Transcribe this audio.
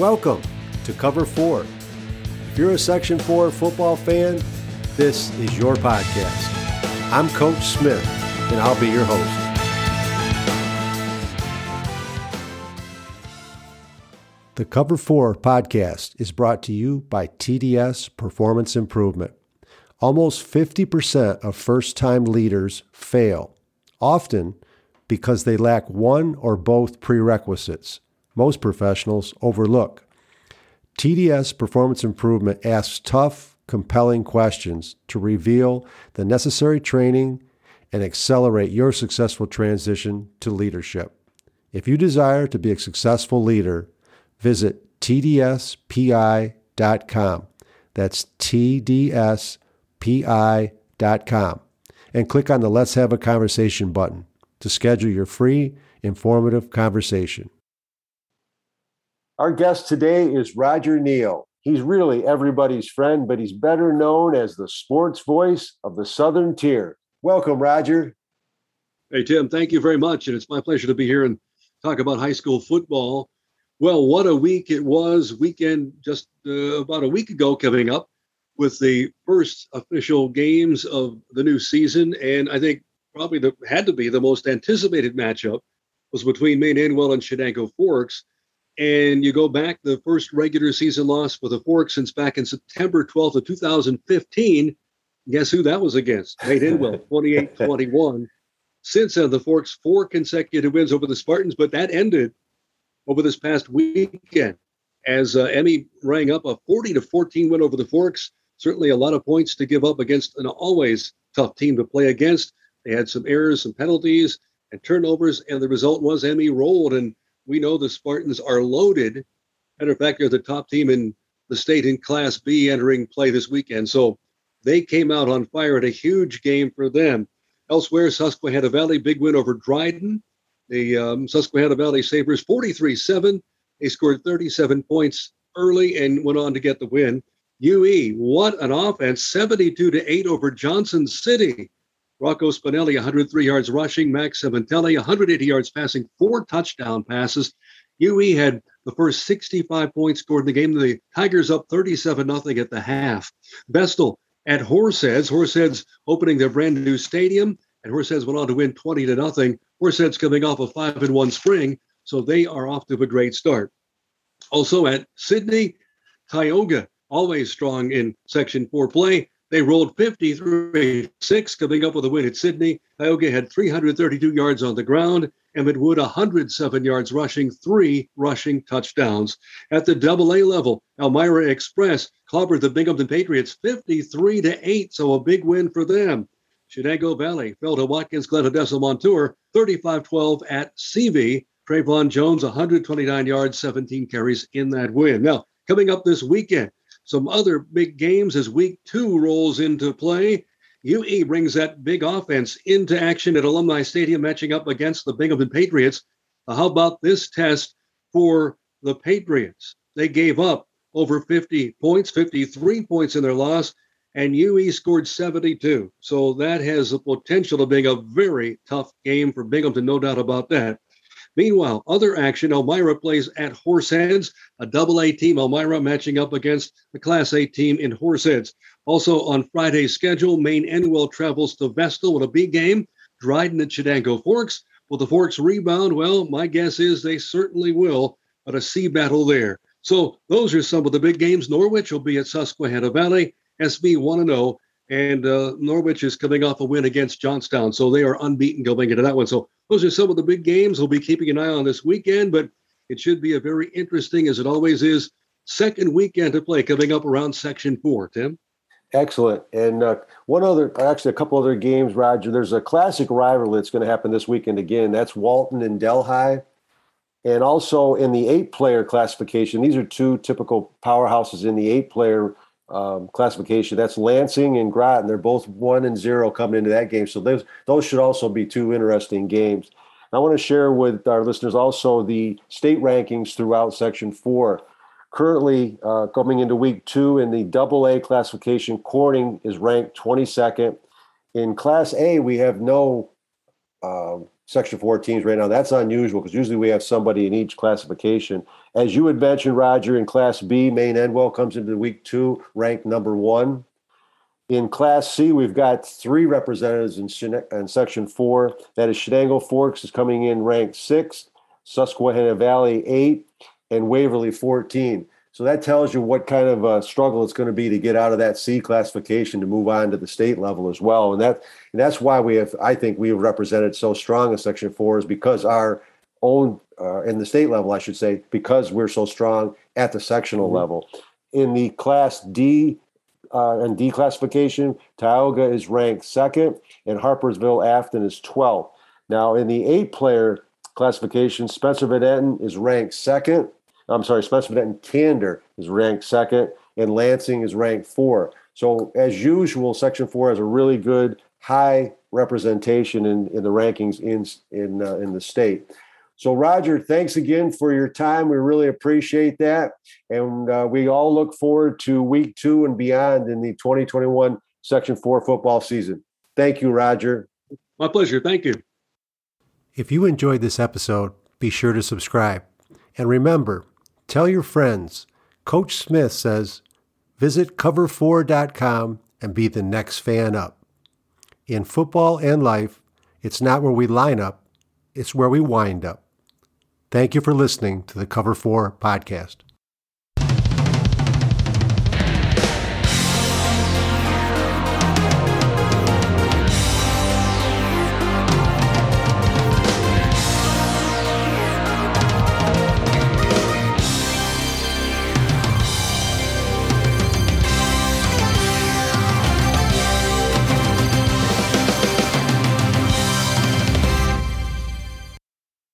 Welcome to Cover 4. If you're a Section 4 football fan, this is your podcast. I'm Coach Smith, and I'll be your host. The Cover 4 podcast is brought to you by TDS Performance Improvement. Almost 50% of first time leaders fail, often because they lack one or both prerequisites most professionals overlook. TDS Performance Improvement asks tough, compelling questions to reveal the necessary training and accelerate your successful transition to leadership. If you desire to be a successful leader, visit tdspi.com. That's tdspi.com. And click on the Let's Have a Conversation button to schedule your free, informative conversation. Our guest today is Roger Neal. He's really everybody's friend, but he's better known as the sports voice of the Southern Tier. Welcome, Roger. Hey, Tim, thank you very much. And it's my pleasure to be here and talk about high school football. Well, what a week it was. Weekend just uh, about a week ago coming up with the first official games of the new season. And I think probably the, had to be the most anticipated matchup was between Maine Endwell and Chenango Forks. And you go back the first regular season loss for the Forks since back in September 12th of 2015. Guess who that was against? Maine Endwell, 28-21. Since then, the Forks four consecutive wins over the Spartans, but that ended over this past weekend as uh, Emmy rang up a 40 to 14 win over the Forks. Certainly a lot of points to give up against an always tough team to play against. They had some errors, some penalties, and turnovers, and the result was Emmy rolled. And we know the Spartans are loaded. Matter of fact, they're the top team in the state in Class B entering play this weekend. So they came out on fire at a huge game for them. Elsewhere, Susquehanna Valley, big win over Dryden. The um, Susquehanna Valley Sabres 43 7. They scored 37 points early and went on to get the win. UE, what an offense, 72 to 8 over Johnson City. Rocco Spinelli, 103 yards rushing. Max Cementelli, 180 yards passing, four touchdown passes. UE had the first 65 points scored in the game. The Tigers up 37 0 at the half. Vestal at Horseheads. Horseheads opening their brand new stadium, and Horseheads went on to win 20 to nothing. Horseheads coming off a 5 and 1 spring, so they are off to a great start. Also at Sidney, Tioga, always strong in Section 4 play. They rolled 53 6, coming up with a win at Sidney. Tioga had 332 yards on the ground. Emmett Wood, 107 yards rushing, three rushing touchdowns. At the double A level, Elmira Express clobbered the Binghamton Patriots 53 to 8, so a big win for them. Chenango Valley fell to Watkins Glen Odessa Montour 35 12 at CV. Trayvon Jones, 129 yards, 17 carries in that win. Now, coming up this weekend, some other big games as week two rolls into play. UE brings that big offense into action at Alumni Stadium, matching up against the Binghamton Patriots. How about this test for the Patriots? They gave up over 50 points, 53 points in their loss and UE scored 72. So that has the potential of being a very tough game for Binghamton, no doubt about that. Meanwhile, other action, Elmira plays at Horseheads, a double A team, Elmira matching up against the Class A team in Horseheads. Also on Friday's schedule, Maine Endwell travels to Vestal with a B game, Dryden at Chenango Forks. Will the Forks rebound? Well, my guess is they certainly will, but a sea battle there. So those are some of the big games. Norwich will be at Susquehanna Valley. SV 1 0, and uh, Norwich is coming off a win against Johnstown. So they are unbeaten going into that one. So those are some of the big games we'll be keeping an eye on this weekend, but it should be a very interesting, as it always is, second weekend to play coming up around Section 4. Tim? Excellent. And uh, one other, actually, a couple other games, Roger. There's a classic rivalry that's going to happen this weekend again. That's Walton and Delhi. And also in the eight player classification, these are two typical powerhouses in the eight player um, classification. That's Lansing and Groton. They're both one and zero coming into that game. So those those should also be two interesting games. I want to share with our listeners also the state rankings throughout Section Four. Currently, uh, coming into Week Two in the Double A classification, Corning is ranked 22nd. In Class A, we have no uh, Section 4 teams right now. That's unusual because usually we have somebody in each classification. As you had mentioned, Roger, in Class B, Maine Endwell comes into week two, ranked number one. In Class C, we've got three representatives in, in Section 4. That is Chenango Forks is coming in ranked sixth, Susquehanna Valley eight, and Waverly 14. So that tells you what kind of a struggle it's going to be to get out of that C classification to move on to the state level as well. And that and that's why we have, I think, we have represented so strong in Section Four is because our own uh, in the state level, I should say, because we're so strong at the sectional mm-hmm. level. In the Class D uh, and D classification, Tioga is ranked second, and Harpursville Afton is 12th. Now, in the eight player classification, Spencer Van Etten is ranked second I'm sorry, Spencer Van Etten Candor is ranked second, and Lansing is ranked four. So, as usual, Section Four has a really good high representation in, in the rankings in in uh, in the state. So, Roger, thanks again for your time. We really appreciate that, and uh, we all look forward to Week Two and beyond in the 2021 Section Four football season. Thank you, Roger. My pleasure. Thank you. If you enjoyed this episode, be sure to subscribe, and remember Tell your friends. Coach Smith says, visit cover4.com and be the next fan up. In football and life, it's not where we line up, it's where we wind up. Thank you for listening to the Cover 4 podcast.